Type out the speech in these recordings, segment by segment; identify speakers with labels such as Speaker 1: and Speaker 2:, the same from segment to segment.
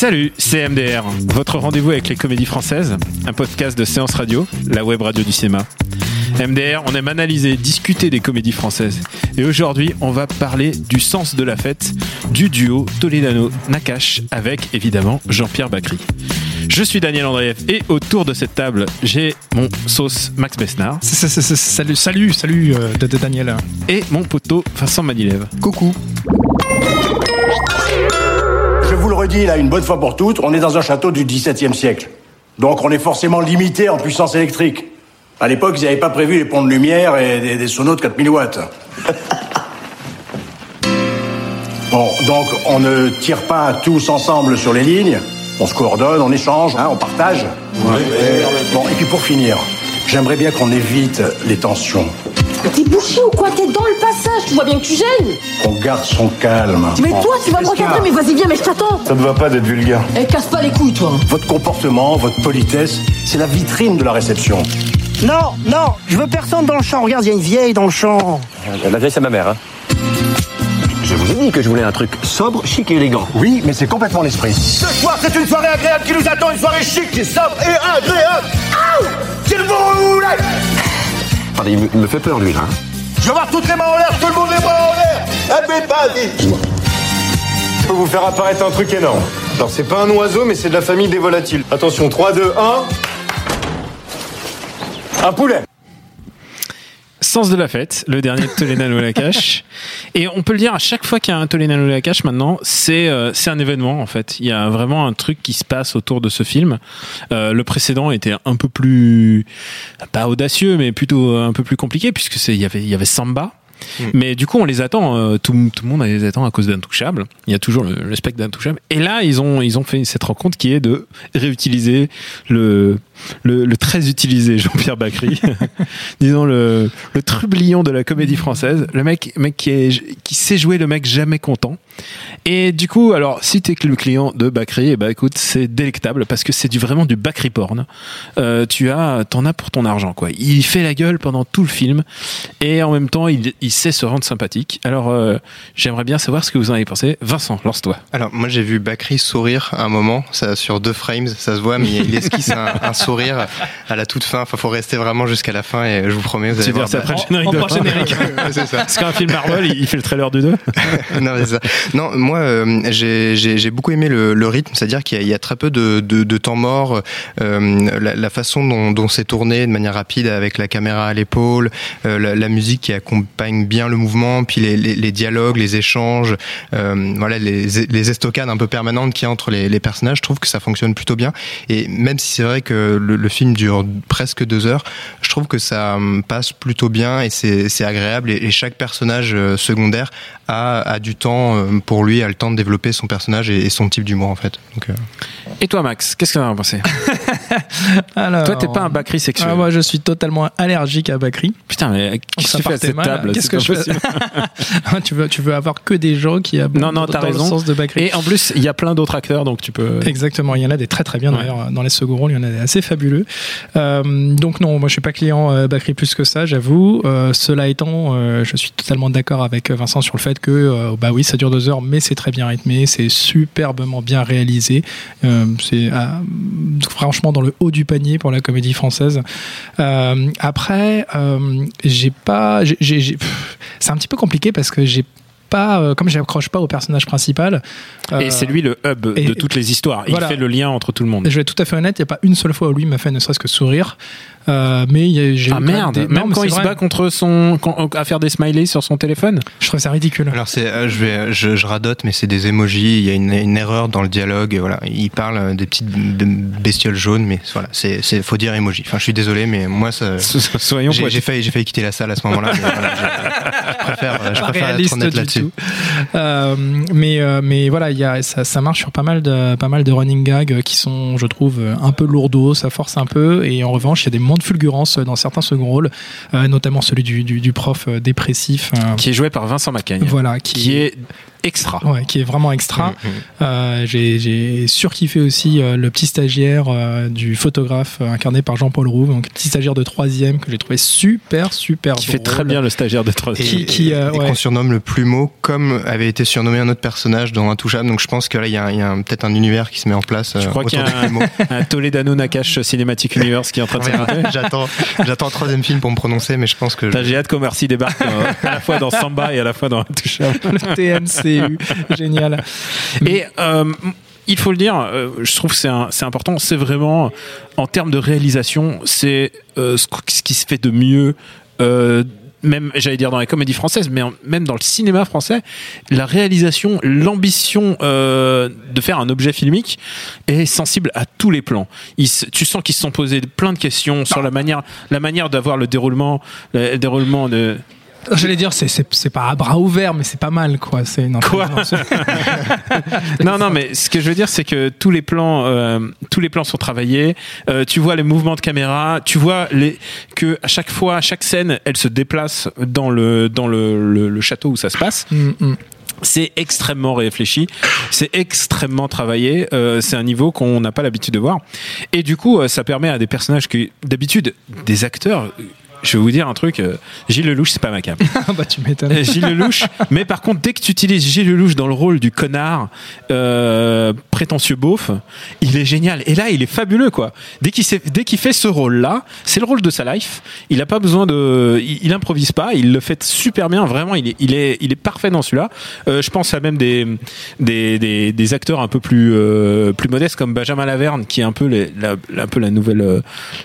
Speaker 1: Salut, c'est MDR, votre rendez-vous avec les comédies françaises, un podcast de séance radio, la web radio du cinéma. MDR, on aime analyser, discuter des comédies françaises. Et aujourd'hui, on va parler du sens de la fête du duo Toledano-Nakash avec évidemment Jean-Pierre Bacry. Je suis Daniel Andreev et autour de cette table, j'ai mon sauce Max Besnard.
Speaker 2: Salut, salut, salut euh, de, de Daniel.
Speaker 1: Et mon poteau Vincent Manilev.
Speaker 2: Coucou.
Speaker 3: Redis là une bonne fois pour toutes, on est dans un château du XVIIe siècle. Donc on est forcément limité en puissance électrique. À l'époque, ils n'avaient pas prévu les ponts de lumière et des, des sonos de 4000 watts. Bon, donc on ne tire pas tous ensemble sur les lignes. On se coordonne, on échange, hein, on partage. Bon, et puis pour finir, j'aimerais bien qu'on évite les tensions.
Speaker 4: T'es bouché ou quoi? T'es dans le passage, tu vois bien que tu gênes
Speaker 3: Qu'on garde son calme.
Speaker 4: Mais toi, tu vas me recadrer, mais vas-y, viens, mais je t'attends
Speaker 3: Ça ne va pas d'être vulgaire.
Speaker 4: Eh, casse pas les couilles, toi
Speaker 3: Votre comportement, votre politesse, c'est la vitrine de la réception.
Speaker 5: Non, non, je veux personne dans le champ. Regarde, il y a une vieille dans le champ.
Speaker 6: La vieille, c'est ma mère. Hein. Je vous ai dit que je voulais un truc sobre, chic et élégant.
Speaker 3: Oui, mais c'est complètement l'esprit.
Speaker 7: Ce soir, c'est une soirée agréable qui nous attend, une soirée chic, et sobre et agréable. Aouh S'il vous voulez
Speaker 6: Il me, fait peur, lui, là. hein.
Speaker 7: Je voir toutes les mains en l'air, tout le monde les bras en l'air Allez, vas-y
Speaker 8: Je peux vous faire apparaître un truc énorme. Alors, c'est pas un oiseau, mais c'est de la famille des volatiles. Attention, 3, 2, 1. Un poulet.
Speaker 1: Sens de la fête, le dernier de Toledano Nakash. Et on peut le dire à chaque fois qu'il y a un Toledano Nakash maintenant, c'est euh, c'est un événement en fait. Il y a vraiment un truc qui se passe autour de ce film. Euh, le précédent était un peu plus pas audacieux, mais plutôt un peu plus compliqué puisque c'est il y avait il y avait Samba. Mais du coup, on les attend. euh, tout, tout le monde les attend à cause d'Intouchable. Il y a toujours le, spectre d'Intouchable. Et là, ils ont ils ont fait cette rencontre qui est de réutiliser le le, très utilisé Jean-Pierre Bacry, disons le, le trublion de la comédie française, le mec, mec qui, est, qui sait jouer le mec jamais content. Et du coup, alors, si t'es le client de Bacry, eh ben, écoute, c'est délectable parce que c'est du, vraiment du Bacry porn. Euh, tu as, t'en as pour ton argent, quoi. Il fait la gueule pendant tout le film et en même temps, il sait se rendre sympathique. Alors, euh, j'aimerais bien savoir ce que vous en avez pensé. Vincent, lance-toi.
Speaker 9: Alors moi j'ai vu Bakri sourire à un moment, ça sur deux frames, ça se voit, mais il esquisse un, un sourire à la toute fin. Enfin, faut rester vraiment jusqu'à la fin et je vous promets, vous allez voir.
Speaker 1: c'est après le générique
Speaker 2: en
Speaker 1: de
Speaker 2: générique.
Speaker 9: C'est ça.
Speaker 1: Parce qu'un film Marvel, il il fait le trailer du 2.
Speaker 9: non, c'est ça. Non, moi, euh, j'ai j'ai- j'ai beaucoup aimé le, le rythme, c'est-à-dire qu'il y, a- il y a très peu de, de, de temps mort. euh, la, la façon dont, dont c'est tourné de manière rapide avec la caméra à l'épaule, euh, la, la musique qui accompagne bien le mouvement, puis les, les, les dialogues, les échanges, euh, voilà, les, les estocades un peu permanentes qu'il y a entre les, les personnages. Je trouve que ça fonctionne plutôt bien. Et même si c'est vrai que le, le film dure presque deux heures, je trouve que ça hum, passe plutôt bien et c'est c'est agréable. Et, et chaque personnage euh, secondaire a, a du temps euh, pour lui, a le temps de développer son personnage et, et son type d'humour en fait. Donc, euh,
Speaker 1: Et toi, Max, qu'est-ce que t'en as pensé?
Speaker 2: Alors,
Speaker 1: Toi, t'es pas un Bacry sexuel.
Speaker 2: Ah, moi, je suis totalement allergique à Bakri.
Speaker 1: Putain, mais qu'est-ce que tu fais à cette
Speaker 2: mal.
Speaker 1: table? C'est
Speaker 2: que je tu veux, tu veux avoir que des gens qui abondent
Speaker 1: Non, non,
Speaker 2: dans
Speaker 1: raison.
Speaker 2: le sens de Bakri.
Speaker 1: Et en plus, il y a plein d'autres acteurs, donc tu peux.
Speaker 2: Exactement, il y en a des très très bien
Speaker 1: Ouais.
Speaker 2: d'ailleurs dans les seconds rôles, il y en a des assez fabuleux. Euh, donc non, moi je suis pas client euh, Bakri plus que ça, j'avoue. Euh, cela étant, euh, je suis totalement d'accord avec Vincent sur le fait que bah oui, ça dure deux heures, mais c'est très bien rythmé, c'est superbement bien réalisé. C'est euh, franchement dans le haut du panier pour la comédie française. Après, j'ai pas, j'ai- c'est un petit peu compliqué parce que j'ai pas, euh, comme j'accroche pas au personnage principal. euh,
Speaker 1: Et c'est lui le hub
Speaker 2: et-
Speaker 1: de toutes les histoires. Il
Speaker 2: Voilà.
Speaker 1: fait le lien entre tout le monde.
Speaker 2: je vais être tout à fait honnête, il n'y a pas une seule fois où lui m'a fait ne serait-ce que sourire. Euh, mais il y a- j'ai eu
Speaker 1: Ah merde,
Speaker 2: des-
Speaker 1: même
Speaker 2: Non,
Speaker 1: quand il se bat contre son. quand- à faire des smileys sur son téléphone
Speaker 2: Je trouve ça ridicule.
Speaker 9: Alors c'est, euh, je vais, je, je radote, mais c'est des emojis. Il y a une, une erreur dans le dialogue. et Voilà, il parle euh, des petites bestioles jaunes, mais voilà, c'est, c'est, faut dire emoji. Enfin, je suis désolé, mais moi, ça,
Speaker 1: Soyons
Speaker 9: j'ai, failli, j'ai failli quitter la salle à ce moment-là. voilà, préfère, je
Speaker 2: Pas
Speaker 9: préfère être
Speaker 2: réaliste
Speaker 9: honnête
Speaker 2: du
Speaker 9: là-dessus.
Speaker 2: tout. Euh, mais euh, mais voilà, il y a ça, ça marche sur pas mal de pas mal de running gags qui sont, je trouve, un peu lourdeaux. Ça force un peu. Et en revanche, il y a des moments de fulgurance dans certains second rôles, euh, notamment celui du, du, du prof euh, dépressif. euh,
Speaker 1: Qui est joué par Vincent Macaigne.
Speaker 2: Voilà,
Speaker 1: Qui est extra.
Speaker 2: Ouais, qui est vraiment extra. Euh, j'ai, j'ai surkiffé aussi euh, le petit stagiaire euh, du photographe euh, incarné par Jean-Paul Rouve, donc petit stagiaire de troisième que j'ai trouvé super super
Speaker 1: Qui fait
Speaker 2: drôle.
Speaker 1: très bien le stagiaire de 3
Speaker 9: Et,
Speaker 2: Qui- qui, euh,
Speaker 9: et
Speaker 2: ouais.
Speaker 9: qu'on surnomme le plumeau, comme avait été surnommé un autre personnage dans Intouchable. Donc je pense que là, il y a, peut-être un univers qui se met en place.
Speaker 1: Je
Speaker 9: euh,
Speaker 1: crois qu'il y a un, un Toledano Nakash Cinematic Universe qui est en train de s'inventer.
Speaker 9: j'attends, j'attends un troisième film pour me prononcer, mais je pense que.
Speaker 1: J'ai hâte qu'Omercy débarque euh, à la fois dans Samba et à la fois dans Intouchable.
Speaker 2: le TNCU, génial.
Speaker 1: Et euh, il faut le dire, je trouve que c'est important. C'est vraiment, en termes de réalisation, c'est euh, ce, qu- ce qui se fait de mieux. euh, même, j'allais dire dans les comédies françaises, mais même dans le cinéma français, la réalisation, l'ambition euh, de faire un objet filmique est sensible à tous les plans. Ils tu sens qu'ils se sont posés plein de questions sur la manière, la manière d'avoir le déroulement, le déroulement de.
Speaker 2: J'allais dire, c'est, pas à bras ouverts, mais c'est pas mal, quoi. Non,
Speaker 1: Quoi
Speaker 2: non,
Speaker 1: mais ce que je veux dire, c'est que tous les plans, euh, tous les plans sont travaillés. Euh, tu vois les mouvements de caméra, tu vois les que à chaque fois, à chaque scène, elle se déplace dans le dans le, le, le château où ça se passe.
Speaker 2: Mm, mm.
Speaker 1: C'est extrêmement réfléchi, c'est extrêmement travaillé, euh, c'est un niveau qu'on n'a pas l'habitude de voir. Et du coup, ça permet à des personnages qui, d'habitude, des acteurs, je vais vous dire un truc, euh, Gilles Lelouch, c'est pas ma cam.
Speaker 2: bah, tu m'étonnes.
Speaker 1: Euh, Gilles Lelouch. Mais par contre, dès que tu utilises Gilles Lelouch dans le rôle du connard euh, prétentieux beauf, il est génial. Et là, il est fabuleux, quoi. Dès qu'il sait- dès qu'il fait ce rôle-là, c'est le rôle de sa life. Il a pas besoin de, il, il improvise pas. Il le fait super bien. Vraiment, il est, il est, il est parfait dans celui-là. Euh, je pense à même des, des, des, des acteurs un peu plus, plus modestes comme Benjamin Laverne, qui est un peu les- la, la- un peu la nouvelle,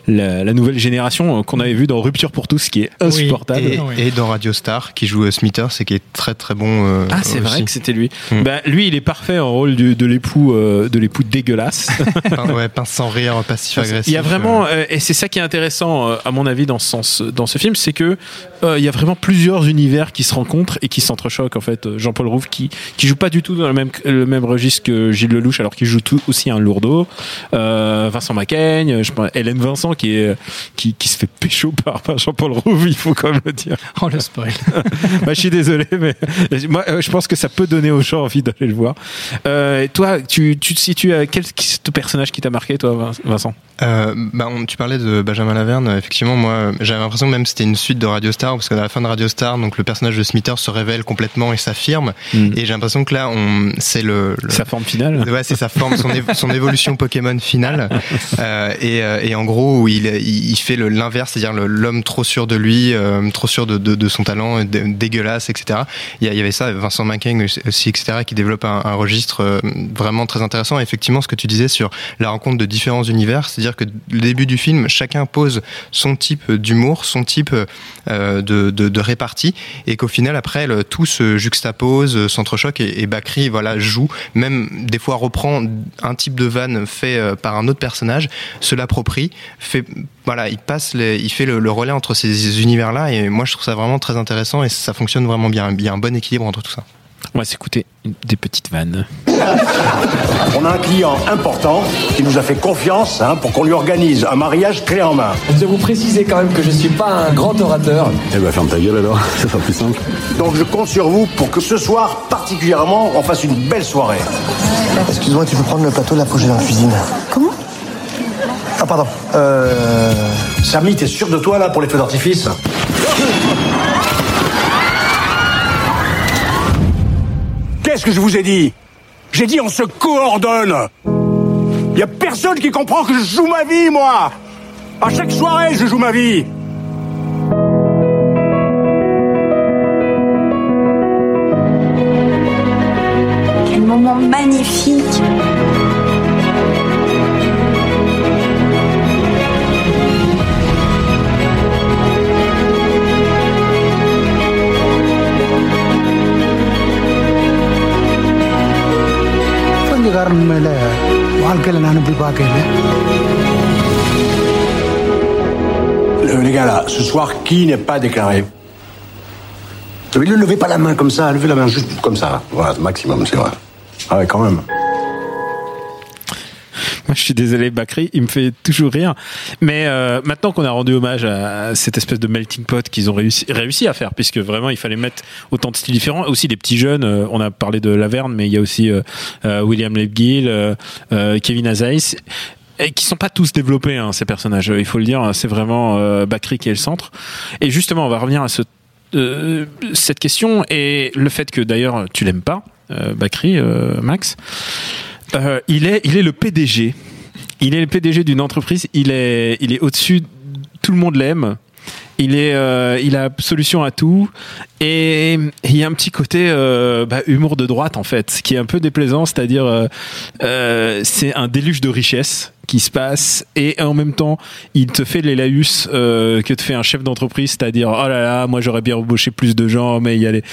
Speaker 1: la, la nouvelle génération qu'on avait vu dans Rupture pour tous, qui est insupportable.
Speaker 9: Et,
Speaker 2: Oui.
Speaker 9: et dans Radio Star, qui joue euh, Smithers et qui est très très bon. euh,
Speaker 1: Ah, c'est vrai que c'était lui.
Speaker 9: Mm.
Speaker 1: Bah, lui, il est parfait en rôle du- de l'époux, euh, de l'époux dégueulasse.
Speaker 9: Pince- ouais, pince sans rire, passif agressif.
Speaker 1: il y a vraiment, euh, et c'est ça qui est intéressant, euh, à mon avis, dans ce sens, dans ce film, c'est que euh, il y a vraiment plusieurs univers qui se rencontrent et qui s'entrechoquent. En fait, Jean-Paul Rouve qui qui joue pas du tout dans le même le même registre que Gilles Lelouch, alors qu'il joue tout aussi un lourdeau. Euh, Vincent Macaigne, je pense, Hélène Vincent qui est qui, qui se fait pécho par, par Jean-Paul Rouve, il faut quand même le dire.
Speaker 2: Oh, le spoil.
Speaker 1: Bah, je suis désolé, mais moi, euh, je pense que ça peut donner aux gens envie d'aller le voir. Euh, toi, tu, tu te situes à quel personnage qui t'a marqué, toi, Vin- Vincent?
Speaker 9: Euh, bah, on- tu parlais de Benjamin Laverne. Effectivement, moi, j'avais l'impression que même c'était une suite de Radio Star, parce qu'à la fin de Radio Star, donc le personnage de Smithers se révèle complètement et s'affirme.
Speaker 1: Mm.
Speaker 9: Et j'ai l'impression que là, on, c'est le, le-
Speaker 1: Sa forme finale
Speaker 9: Ouais, c'est sa forme, son, évo- son évolution Pokémon finale. Euh, et, et en gros, où il, il fait le- l'inverse, c'est-à-dire l'homme trop sûr de lui, euh, trop sûr de, son talent, dé- dégueulasse, etc. Il y, avait ça, Vincent Macaigne aussi, etc., qui développe un, registre euh, vraiment très intéressant. Effectivement, ce que tu disais sur la rencontre de différents univers, c'est-à-dire que le début du film, chacun pose son type d'humour, son type euh, de, répartie, et qu'au final, après, le- tout se juxtapose, s'entrechoque, et, et Bakri, voilà, joue, même des fois reprend un type de vanne fait par un autre personnage, se l'approprie, fait, voilà, il passe, les, il fait le, le relais entre ces univers-là, et moi, je trouve ça vraiment très intéressant, et ça fonctionne vraiment bien. Il y a un bon équilibre entre tout ça.
Speaker 1: On va s'écouter des petites vannes.
Speaker 3: On a un client important qui nous a fait confiance hein, pour qu'on lui organise un mariage clé en main.
Speaker 10: Je vais vous préciser quand même que je suis pas un grand orateur.
Speaker 11: Eh ben ferme ta gueule alors, ça sera plus simple.
Speaker 3: Donc je compte sur vous pour que ce soir, particulièrement, on fasse une belle soirée.
Speaker 5: Excuse-moi, tu peux prendre le plateau de la projet dans la cuisine. Comment Ah, pardon. Euh.
Speaker 3: Samy, t'es sûr de toi là pour les feux d'artifice Qu'est-ce que je vous ai dit? J'ai dit on se coordonne Y a personne qui comprend que je joue ma vie, moi À chaque soirée, je joue ma vie
Speaker 4: magnifique.
Speaker 12: வாழ்க்கையில நான் இப்படி பார்க்கல
Speaker 3: Euh, les gars là, ce soir, qui n'est pas déclaré Mais ne levez pas la main comme ça, levez la main juste comme ça. Voilà, maximum, c'est vrai. Ah ouais, quand même.
Speaker 1: Je suis désolé, Bakri, il me fait toujours rire. Mais euh, maintenant qu'on a rendu hommage à cette espèce de melting pot qu'ils ont réussi, à faire, puisque vraiment il fallait mettre autant de styles différents, aussi des petits jeunes. euh, on a parlé de Laverne, mais il y a aussi euh, William Lebgill, Kevin Azaïs. Et qui sont pas tous développés hein, ces personnages, il faut le dire. C'est vraiment Bakri qui est le centre. Et justement, on va revenir à ce, cette question et le fait que d'ailleurs tu l'aimes pas, Bakri, Max. Il est, il est le PDG. Il est le PDG d'une entreprise. Il est, il est au-dessus. Tout le monde l'aime. Il est, euh, il a solution à tout. Et il y a un petit côté euh, bah, humour de droite en fait, qui est un peu déplaisant. C'est-à-dire, euh, euh, c'est un déluge de richesse qui se passe et en même temps il te fait les laïus euh, que te fait un chef d'entreprise c'est-à-dire oh là là moi j'aurais bien embauché plus de gens mais y aller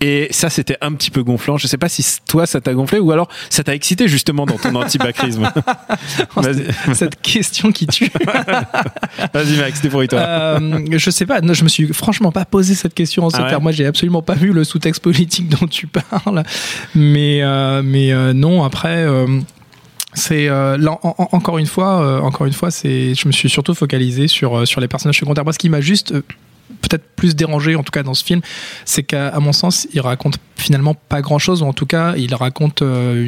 Speaker 1: et ça c'était un petit peu gonflant je sais pas si toi ça t'a gonflé ou alors ça t'a excité justement dans ton antibacrisme Vas-y.
Speaker 2: Cette question qui tue.
Speaker 1: vas-y Max débrouille-toi
Speaker 2: Euh, je sais pas, non, je me suis franchement pas posé cette question en ces
Speaker 1: Ah ouais
Speaker 2: termes. Moi, j'ai absolument pas vu le sous-texte politique dont tu parles. Mais, euh, mais euh, non, après. C'est euh, encore une fois, euh, encore une fois, c'est. Je me suis surtout focalisé sur euh, sur les personnages secondaires. Moi, ce qui m'a juste euh, peut-être plus dérangé, en tout cas dans ce film, c'est qu'à mon sens, il raconte finalement pas grand-chose, ou en tout cas, il raconte euh,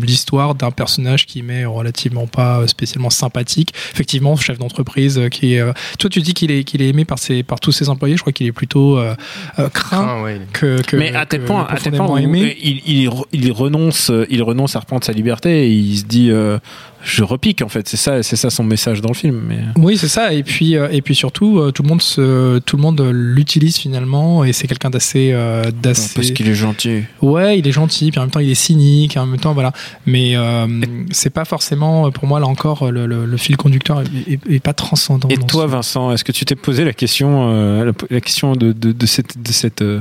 Speaker 2: l'histoire d'un personnage qui m'est relativement pas spécialement sympathique. Effectivement, chef d'entreprise euh, qui est. euh, toi, tu dis qu'il est qu'il est aimé par ses par tous ses employés. Je crois qu'il est plutôt euh, euh, craint
Speaker 9: Craint, ouais.
Speaker 2: que, que
Speaker 1: mais à tel point, à tel point
Speaker 2: aimé.
Speaker 1: il, il, il renonce, il renonce à reprendre sa liberté et il se dit, euh, je repique en fait. C'est ça, c'est ça son message dans le film. Mais
Speaker 2: Oui, c'est ça. Et puis, euh, et puis surtout, euh, tout le monde se, tout le monde euh, l'utilise finalement, et c'est quelqu'un d'assez, euh, d'assez.
Speaker 1: parce qu'il est gentil.
Speaker 2: Ouais, il est gentil, puis en même temps il est cynique, et en même temps voilà. Mais euh, c'est pas forcément, euh, pour moi là encore, le, le- le fil conducteur est, est- est pas transcendant.
Speaker 1: Et toi,
Speaker 2: ce-
Speaker 1: Vincent, est-ce que tu t'es posé la question, euh, la, la question de, de, de cette, de cette, euh,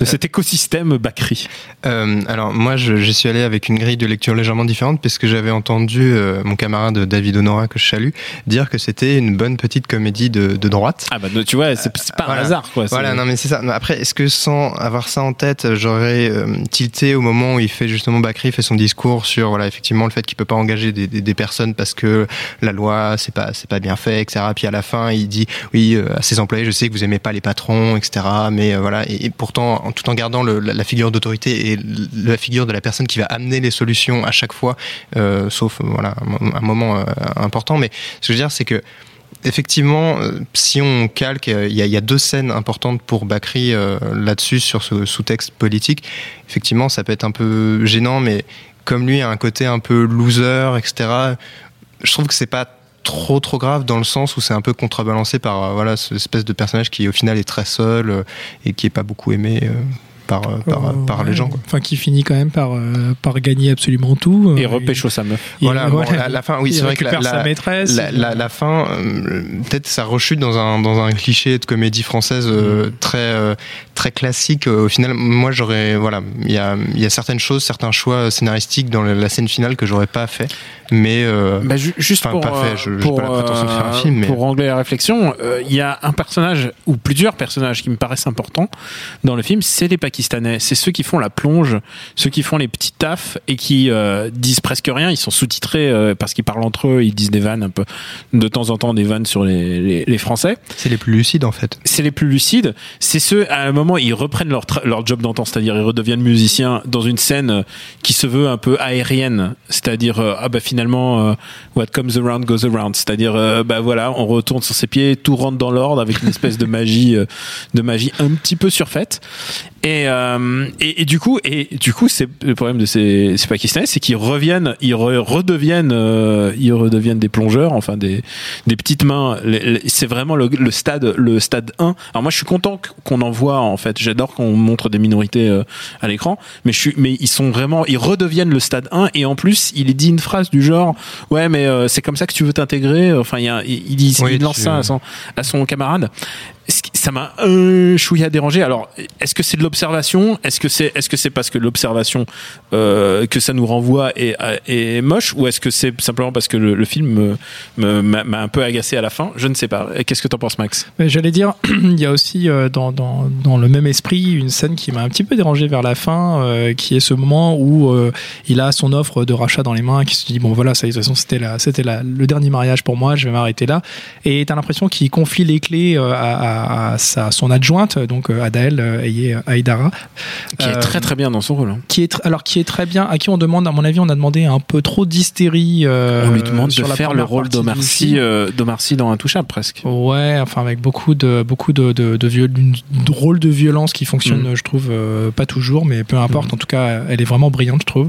Speaker 1: de cet écosystème Bakri?
Speaker 9: Euh, alors moi, je- j'y suis allé avec une grille de lecture légèrement différente puisque j'avais entendu euh, mon camarade David Honora que je salue dire que c'était une bonne petite comédie de, de droite.
Speaker 1: Ah bah tu vois, c'est pas
Speaker 9: Voilà.
Speaker 1: un hasard quoi.
Speaker 9: Voilà, non mais c'est ça. Après, est-ce que sans avoir ça en tête, j'aurais euh, tilté au moment où il fait justement Bakri fait son discours sur voilà effectivement le fait qu'il peut pas engager des, des, des personnes parce que la loi c'est pas c'est pas bien fait, etc. Puis à la fin, il dit oui euh, à ses employés, je sais que vous aimez pas les patrons, etc. Mais euh, voilà et, et pourtant en, tout en gardant le- la, la figure d'autorité et la figure de la personne qui va amener les solutions à chaque fois, euh, sauf voilà un, mo- un moment euh, important. Mais ce que je veux dire, c'est que Effectivement, euh, si on calque, euh, il y, a- deux scènes importantes pour Bakri là-dessus, sur ce sous-texte politique. Effectivement, ça peut être un peu gênant, mais comme lui a un côté un peu loser, etc., je trouve que c'est pas trop trop grave dans le sens où c'est un peu contrebalancé par voilà cette espèce de personnage qui au final est très seul et qui est pas beaucoup aimé par, euh, par,
Speaker 2: Euh,
Speaker 9: par les gens. quoi.
Speaker 2: Enfin, qui finit quand même par, euh, par gagner absolument tout.
Speaker 1: Et
Speaker 2: Euh,
Speaker 1: repêche sa meuf.
Speaker 2: il-
Speaker 9: Voilà, bon, la, la fin, oui, c'est vrai que la,
Speaker 2: sa maîtresse.
Speaker 9: la, la- la fin, euh, peut-être ça rechute dans un, dans un cliché de comédie française euh, très, euh, très classique. Euh, Au final, moi, j'aurais, voilà, il y a, il y a certaines choses, certains choix scénaristiques dans la, scène finale que j'aurais pas fait, mais euh,
Speaker 1: Bah, ju- juste
Speaker 9: enfin,
Speaker 1: pour,
Speaker 9: pas fait.
Speaker 1: euh,
Speaker 9: Je, j'ai
Speaker 1: pour,
Speaker 9: pas la prétention de faire un film, mais
Speaker 1: pour rangler la réflexion, euh, il y a un personnage ou plusieurs personnages qui me paraissent importants dans le film, c'est les Pakistanais. C'est ceux qui font la plonge, ceux qui font les petits tafs et qui euh, disent presque rien. Ils sont sous-titrés euh, parce qu'ils parlent entre eux, ils disent des vannes un peu de temps en temps des vannes sur les, les, les Français.
Speaker 9: c'est les plus lucides en fait.
Speaker 1: C'est les plus lucides. C'est ceux à un moment ils reprennent leur leur job d'antan, c'est-à-dire ils redeviennent musiciens dans une scène euh, qui se veut un peu aérienne, c'est-à-dire euh, ah bah finalement euh, what comes around goes around, c'est-à-dire bah voilà on retourne sur ses pieds, tout rentre dans l'ordre avec une espèce de magie de magie un petit peu surfaite. Et, euh, et, et du coup, et du coup, c'est le problème de ces, ces Pakistanais, c'est qu'ils reviennent, ils re- redeviennent, euh, ils redeviennent des plongeurs, enfin des, des petites mains. C'est vraiment le, le stade, le stade 1. Alors moi, je suis content qu'on en voit en fait. J'adore qu'on montre des minorités euh, à l'écran, mais je suis, mais ils sont vraiment, ils redeviennent le stade 1 et en plus, il dit une phrase du genre, ouais, mais c'est comme ça que tu veux t'intégrer? Enfin, il, y a, il, il dit,
Speaker 9: Oui,
Speaker 1: il lance ça à son, à son camarade. Ça m'a un chouïa dérangé? Alors, est-ce que c'est de l'observation? Est-ce que c'est est-ce que c'est parce que l'observation euh, que ça nous renvoie est, est moche? Ou est-ce que c'est simplement parce que le, film m'a un peu agacé à la fin? Je ne sais pas. Qu'est-ce que t'en penses, Max?
Speaker 2: J'allais dire, il y a aussi euh, dans, dans, le même esprit une scène qui m'a un petit peu dérangé vers la fin, euh, qui est ce moment où euh, il a son offre de rachat dans les mains, qui se dit bon voilà, ça, de toute façon c'était c'était le dernier mariage pour moi, je vais m'arrêter là. Et t'as l'impression qu'il confie les clés euh, à, à- à sa, son adjointe, donc Adael Aye Aïdara,
Speaker 1: Qui est très très bien dans son rôle. hein.
Speaker 2: qui est alors qui est très bien, à qui on demande, à mon avis, on a demandé un peu trop d'hystérie. euh,
Speaker 1: On lui demande de
Speaker 2: sur la
Speaker 1: faire le rôle d'Omar. Sy, euh, d'Omar Sy dans Intouchable presque.
Speaker 2: Ouais, enfin avec beaucoup de beaucoup de de, de, viol- de rôles de violence qui fonctionnent,
Speaker 1: Mm.
Speaker 2: je trouve, euh, pas toujours, mais peu importe. En tout cas, elle est vraiment brillante, je trouve.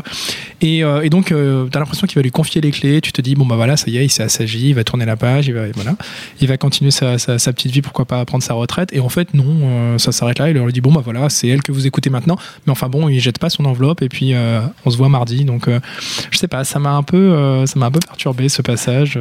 Speaker 2: Et, euh, et donc, euh, t'as l'impression qu'il va lui confier les clés. Tu te dis bon bah voilà, ça y est, il s'est assagi, il va tourner la page, il va voilà, il va continuer sa, sa, sa petite vie, pourquoi pas prendre sa retraite. Et en fait non, euh, ça s'arrête là. Il leur dit bon bah voilà, c'est elle que vous écoutez maintenant. Mais enfin bon, il jette pas son enveloppe et puis euh, on se voit mardi. Donc euh, je sais pas, ça m'a un peu ça m'a un peu perturbé ce passage.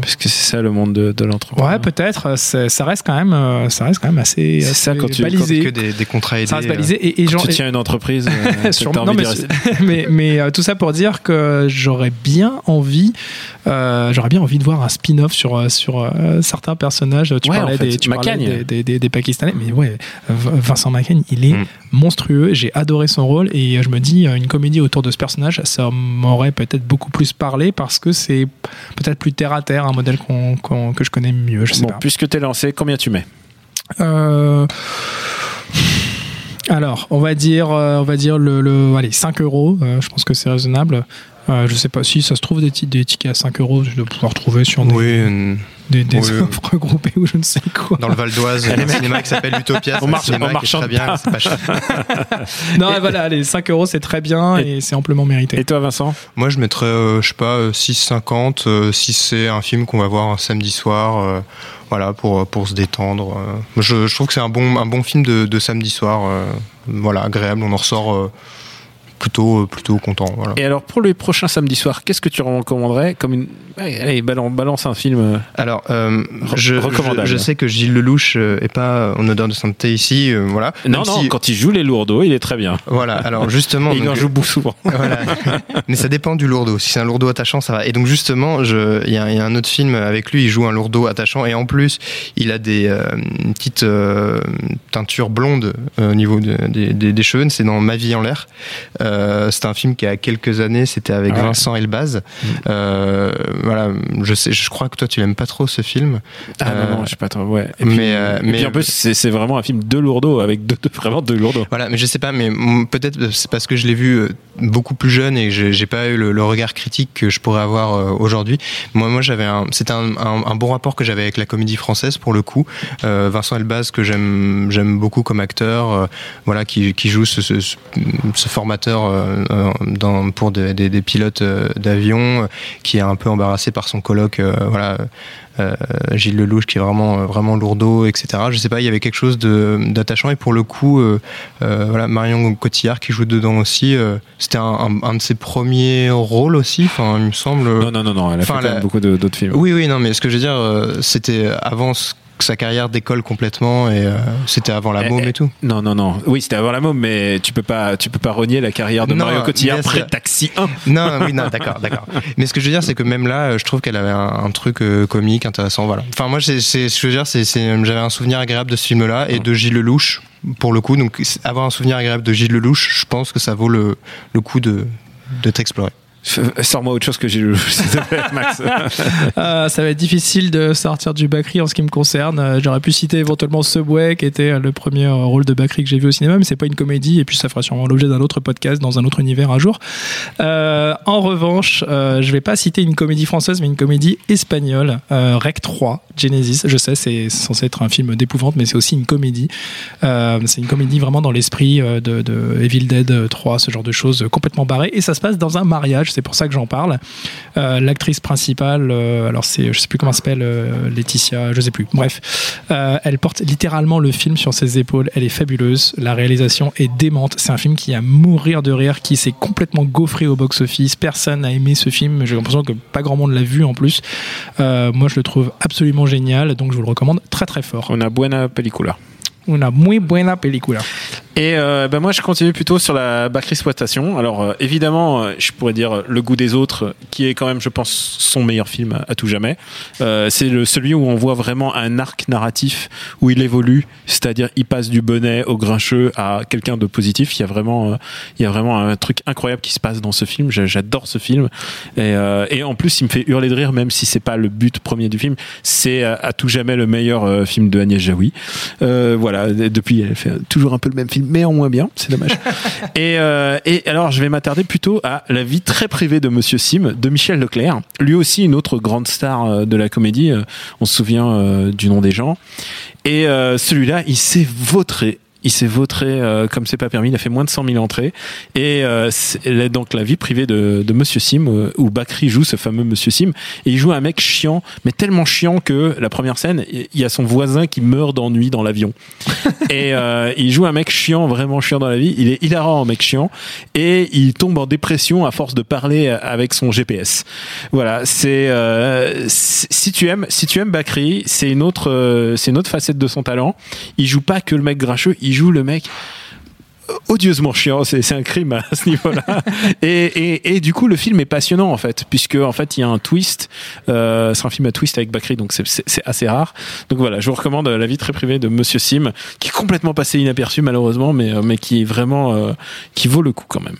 Speaker 1: Parce que c'est ça le monde de, de l'entreprise.
Speaker 2: Ouais, peut-être. Ça reste quand même, ça reste quand même assez,
Speaker 1: C'est ça quand tu-
Speaker 2: balisé.
Speaker 9: que des, des contrats aidés.
Speaker 2: ça reste balisé et, et
Speaker 1: Quand
Speaker 2: genre-
Speaker 1: tu tiens une entreprise,
Speaker 2: Sûrement. Non, mais,
Speaker 1: rester.
Speaker 2: mais, mais, tout ça pour dire que j'aurais bien envie, euh, j'aurais bien envie de voir un spin-off sur sur euh, certains personnages. Tu
Speaker 1: Ouais,
Speaker 2: parlais,
Speaker 1: en fait,
Speaker 2: des, tu parlais
Speaker 1: Macagne.
Speaker 2: Des, des, des- des Pakistanais, mais ouais, Vincent Macagne, il est
Speaker 9: Mm.
Speaker 2: monstrueux. J'ai adoré son rôle et je me dis euh, une comédie autour de ce personnage, ça m'aurait peut-être beaucoup plus parlé parce que c'est peut-être plus terre à terre, un modèle que je connais mieux. Je sais
Speaker 1: Bon,
Speaker 2: pas.
Speaker 1: puisque t'es lancé, combien tu mets?
Speaker 2: Euh, Alors, on va dire, euh, on va dire le, le- allez, 5 euros. euh, je pense que c'est raisonnable. Euh, je sais pas si ça se trouve des, ti- des tickets à 5 euros. Je dois pouvoir trouver sur des,
Speaker 9: Oui, euh,
Speaker 2: des, des
Speaker 9: oui.
Speaker 2: regroupées ou je ne sais quoi.
Speaker 9: dans le Val d'Oise, il y a un cinéma qui s'appelle Utopia. c'est
Speaker 1: On marche- on marchande
Speaker 9: très bien, c'est pas cher.
Speaker 2: non, et voilà, allez, 5 euros, c'est très bien et, c'est amplement mérité.
Speaker 1: Et toi, Vincent?
Speaker 9: Moi, je mettrais, euh, je sais pas, euh, 6,50 euh, si c'est un film qu'on va voir un samedi soir, euh, voilà, pour, euh, pour se détendre. euh. Je, je trouve que c'est un bon, un bon film de, de samedi soir, euh, voilà, agréable. On en ressort euh, plutôt, euh, plutôt content. Voilà.
Speaker 1: Et alors, pour les prochains samedis soirs, qu'est-ce que tu recommanderais comme une. Allez, balance, balance un film. euh.
Speaker 9: Alors, euh, je, je, je sais que Gilles Lelouch est pas en odeur de sainteté ici, euh, voilà.
Speaker 1: Non,
Speaker 9: Même
Speaker 1: non,
Speaker 9: si-
Speaker 1: quand il joue les lourdeaux, il est très bien.
Speaker 9: Voilà, alors justement.
Speaker 1: Il
Speaker 9: donc,
Speaker 1: en joue beaucoup souvent.
Speaker 9: Voilà. Mais ça dépend du lourdeau. Si c'est un lourdeau attachant, ça va. Et donc justement, je- il y, a il y a un autre film avec lui, il joue un lourdeau attachant et en plus, il a des euh, une petite teinture blonde au niveau de- des- des- des cheveux. C'est dans Ma vie en l'air. Euh, c'est un film qui a quelques années. C'était avec
Speaker 1: Ah ouais.
Speaker 9: Vincent Elbaz. Euh, voilà, je sais, je crois que toi tu l'aimes pas trop ce film.
Speaker 1: Ah
Speaker 9: Euh,
Speaker 1: non, non, je sais pas trop. Ouais. Et
Speaker 9: mais,
Speaker 1: puis,
Speaker 9: euh,
Speaker 1: et
Speaker 9: mais-
Speaker 1: puis en plus, c'est c'est vraiment un film de lourdeaux avec deux, vraiment deux lourdeaux.
Speaker 9: Voilà, mais je sais pas, mais mm, peut-être c'est parce que je l'ai vu euh, beaucoup plus jeune et j'ai pas eu le, le regard critique que je pourrais avoir euh, aujourd'hui. Moi, moi, j'avais un, c'était un, un, un bon rapport que j'avais avec la comédie française pour le coup. Euh, Vincent Elbaz que j'aime, j'aime beaucoup comme acteur, euh, voilà, qui, qui joue ce, ce, ce- ce formateur euh, euh, dans, pour des, des, des pilotes euh, d'avion, qui est un peu embarrassé par son coloc, euh, voilà. Gilles Lelouch qui est vraiment vraiment lourdeau etc je sais pas il y avait quelque chose d'attachant et pour le coup voilà Marion Cotillard qui joue dedans aussi c'était un, un, un de ses premiers rôles aussi enfin il me semble
Speaker 1: Non, non, non, non, elle a fait
Speaker 9: la-
Speaker 1: beaucoup d'autres films.
Speaker 9: oui oui non mais ce que je veux dire c'était avant ce- sa carrière d'école complètement et euh, c'était avant la
Speaker 1: Eh,
Speaker 9: môme
Speaker 1: eh,
Speaker 9: et tout
Speaker 1: Non, non, non. Oui, c'était avant la môme, mais tu peux pas, tu peux pas renier la carrière de
Speaker 9: Non,
Speaker 1: Mario Cotillard
Speaker 9: bien
Speaker 1: près
Speaker 9: sûr.
Speaker 1: de Taxi 1.
Speaker 9: non oui non d'accord d'accord mais ce que je veux dire c'est que même là je trouve qu'elle avait un, un truc euh, comique intéressant voilà enfin moi c'est ce que je veux dire c'est j'avais un souvenir agréable de ce film là et de Gilles Lelouch pour le coup donc avoir un souvenir agréable de Gilles Lelouch je pense que ça vaut le, le coup de de t'explorer
Speaker 1: Sors-moi autre chose que j'ai lu, Max.
Speaker 2: Euh, ça va être difficile de sortir du Bakri en ce qui me concerne. Euh, J'aurais pu citer éventuellement Subway, qui était euh, le premier euh, rôle de Bakri que j'ai vu au cinéma, mais c'est pas une comédie, et puis ça fera sûrement l'objet d'un autre podcast dans un autre univers un jour. En revanche, euh, je vais pas citer une comédie française, mais une comédie espagnole, Rec 3, Genesis. Je sais, c'est censé être un film d'épouvante, mais c'est aussi une comédie. C'est une comédie vraiment dans l'esprit de, de Evil Dead 3, ce genre de choses complètement barrées, et ça se passe dans un mariage, c'est pour ça que j'en parle. Euh, L'actrice principale, euh, alors c'est, je sais plus comment elle s'appelle, euh, Laetitia, je sais plus. Bref, elle porte littéralement le film sur ses épaules. Elle est fabuleuse. La réalisation est démente. C'est un film qui a mourir de rire, qui s'est complètement gaufré au box-office. Personne n'a aimé ce film. J'ai l'impression que pas grand monde l'a vu en plus. Moi, je le trouve absolument génial, donc je vous le recommande très très fort.
Speaker 1: On a buena película.
Speaker 2: Una muy buena película.
Speaker 1: Et euh, ben moi, je continue plutôt sur la back exploitation. Alors euh, évidemment, euh, je pourrais dire euh, Le goût des autres, qui est quand même, je pense, son meilleur film à, tout jamais. Euh, c'est celui où on voit vraiment un arc narratif où il évolue, c'est-à-dire il passe du bonnet au grincheux à quelqu'un de positif. Il y a vraiment, euh, il y a vraiment un truc incroyable qui se passe dans ce film. J'a- J'adore ce film. Et, et en plus, il me fait hurler de rire, même si c'est pas le but premier du film. C'est à, tout jamais le meilleur film de Agnès Jaoui. Voilà, depuis, elle fait toujours un peu le même film, mais en moins bien, c'est dommage. et, euh, et alors, je vais m'attarder plutôt à la vie très privée de Monsieur Sim, de Michel Leclerc. Lui aussi, une autre grande star euh, de la comédie. euh, On se souvient du nom des gens. Et euh, celui-là, il s'est vautré. Il s'est vautré euh, comme c'est pas permis. Il a fait moins de 100 000 entrées. Et euh, c'est donc la vie privée de, de Monsieur Sim, euh, où Bakri joue ce fameux Monsieur Sim. Et il joue un mec chiant, mais tellement chiant que la première scène, il y a son voisin qui meurt d'ennui dans l'avion. et euh, il joue un mec chiant, vraiment chiant dans la vie. Il est hilarant en mec chiant. Et il tombe en dépression à force de parler avec son GPS. Voilà, c'est euh, si tu aimes si tu aimes Bakri, c'est une autre euh, c'est une autre facette de son talent. Il joue pas que le mec grincheux, il joue le mec odieusement chiant, c'est un crime à ce niveau-là. et, et, et du coup, le film est passionnant en fait, puisque en fait il y a un twist. Euh, c'est un film à twist avec Bakri, donc c'est- assez rare. Donc voilà, je vous recommande euh, la vie très privée de Monsieur Sim, qui est complètement passé inaperçu malheureusement, mais euh, mais qui est vraiment euh, qui vaut le coup quand même.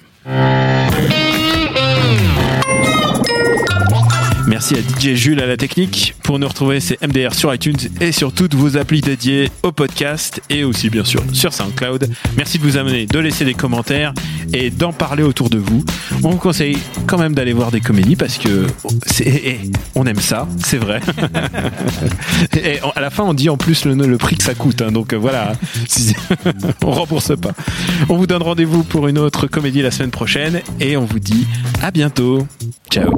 Speaker 1: Merci à DJ Jules à la technique. Pour nous retrouver, c'est MDR sur iTunes et sur toutes vos applis dédiées au podcast et aussi bien sûr sur SoundCloud. Merci de vous amener, de laisser des commentaires et d'en parler autour de vous. On vous conseille quand même d'aller voir des comédies parce que c'est, eh, eh, on aime ça, c'est vrai. et à la fin, on dit en plus le, le prix que ça coûte. hein. donc euh, voilà, on rembourse pas. On vous donne rendez-vous pour une autre comédie la semaine prochaine et on vous dit à bientôt. Ciao.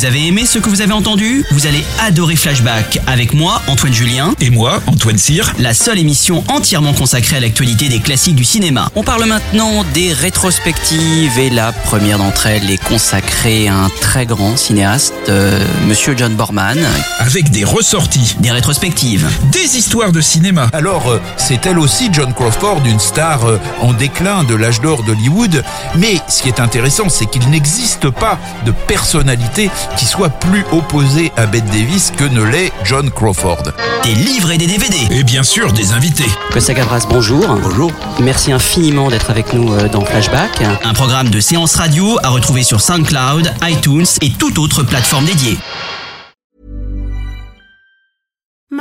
Speaker 13: Vous avez aimé ce que vous avez entendu? Vous allez adorer Flashback avec moi, Antoine Julien.
Speaker 14: Et moi, Antoine Cyr.
Speaker 13: La seule émission entièrement consacrée à l'actualité des classiques du cinéma. On parle maintenant des rétrospectives et la première d'entre elles est consacrée à un très grand cinéaste, euh, Monsieur John Borman.
Speaker 14: Avec des ressorties.
Speaker 13: Des rétrospectives.
Speaker 14: Des histoires de cinéma.
Speaker 15: Alors, euh, c'est elle aussi, John Crawford, une star euh, en déclin de l'âge d'or d'Hollywood. Mais ce qui est intéressant, c'est qu'il n'existe pas de personnalité qui soit plus opposée à Bette Davis que ne l'est John Crawford.
Speaker 13: Des livres et des DVD.
Speaker 14: Et bien sûr, des invités.
Speaker 13: Costa Gavras, bonjour. Bonjour. Merci infiniment d'être avec nous euh, dans Flashback. Un programme de séance radio à retrouver sur SoundCloud, iTunes et toute autre plateforme dédiée.